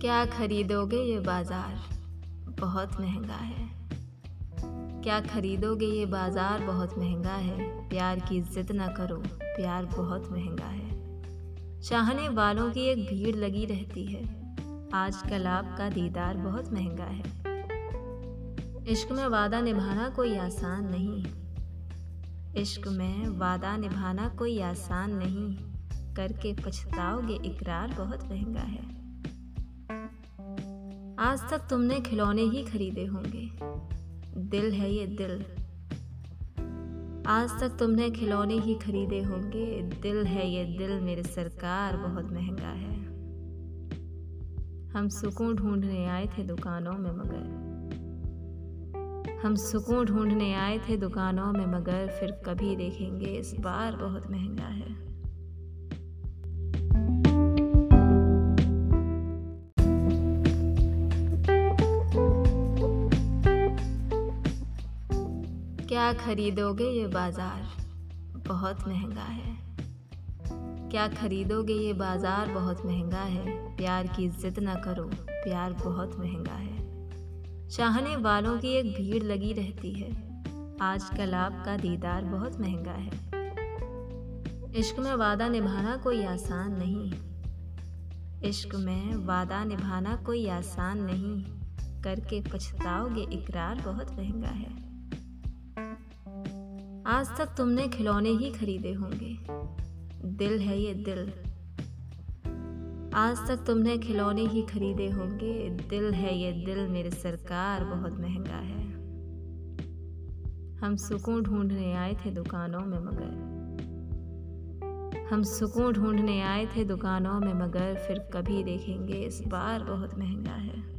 क्या खरीदोगे ये बाज़ार? बहुत महँगा है। क्या खरीदोगे ये बाज़ार? बहुत महँगा है। प्यार की जिद ना करो। प्यार बहुत महँगा है। चाहने वालों की एक भीड़ लगी रहती है। आजकल आपका दीदार बहुत महँगा है। इश्क में वादा निभाना कोई आसान नहीं। इश्क में वादा निभाना कोई आसान नहीं। करके पछताओगे, इकरार बहुत महँगा है। आज तक तुमने खिलौने ही खरीदे होंगे। दिल है ये दिल। आज तक तुमने खिलौने ही खरीदे होंगे। दिल है ये दिल, मेरे सरकार बहुत महँगा है। हम सुकून ढूँढने आए थे दुकानों में मगर। हम सुकून ढूँढने आए थे दुकानों में मगर, फिर कभी देखेंगे इस बार बहुत महँगा है। क्या खरीदोगे ये बाज़ार? बहुत महँगा है। क्या खरीदोगे ये बाज़ार? बहुत महँगा है। प्यार की जिद ना करो। प्यार बहुत महँगा है। चाहने वालों की एक भीड़ लगी रहती है। आजकल आपका दीदार बहुत महँगा है। इश्क में वादा निभाना कोई आसान नहीं। इश्क में वादा निभाना कोई आसान नहीं। करके पछताओगे इकरार बहुत महँगा है। आज तक तुमने खिलौने ही खरीदे होंगे। दिल है ये दिल। आज तक तुमने खिलौने ही खरीदे होंगे। दिल है ये दिल, मेरे सरकार, बहुत महँगा है। हम सुकून ढूँढने आए थे दुकानों में मगर। हम सुकून ढूँढने आए थे दुकानों में मगर, फिर कभी देखेंगे इस बार बहुत महँगा है।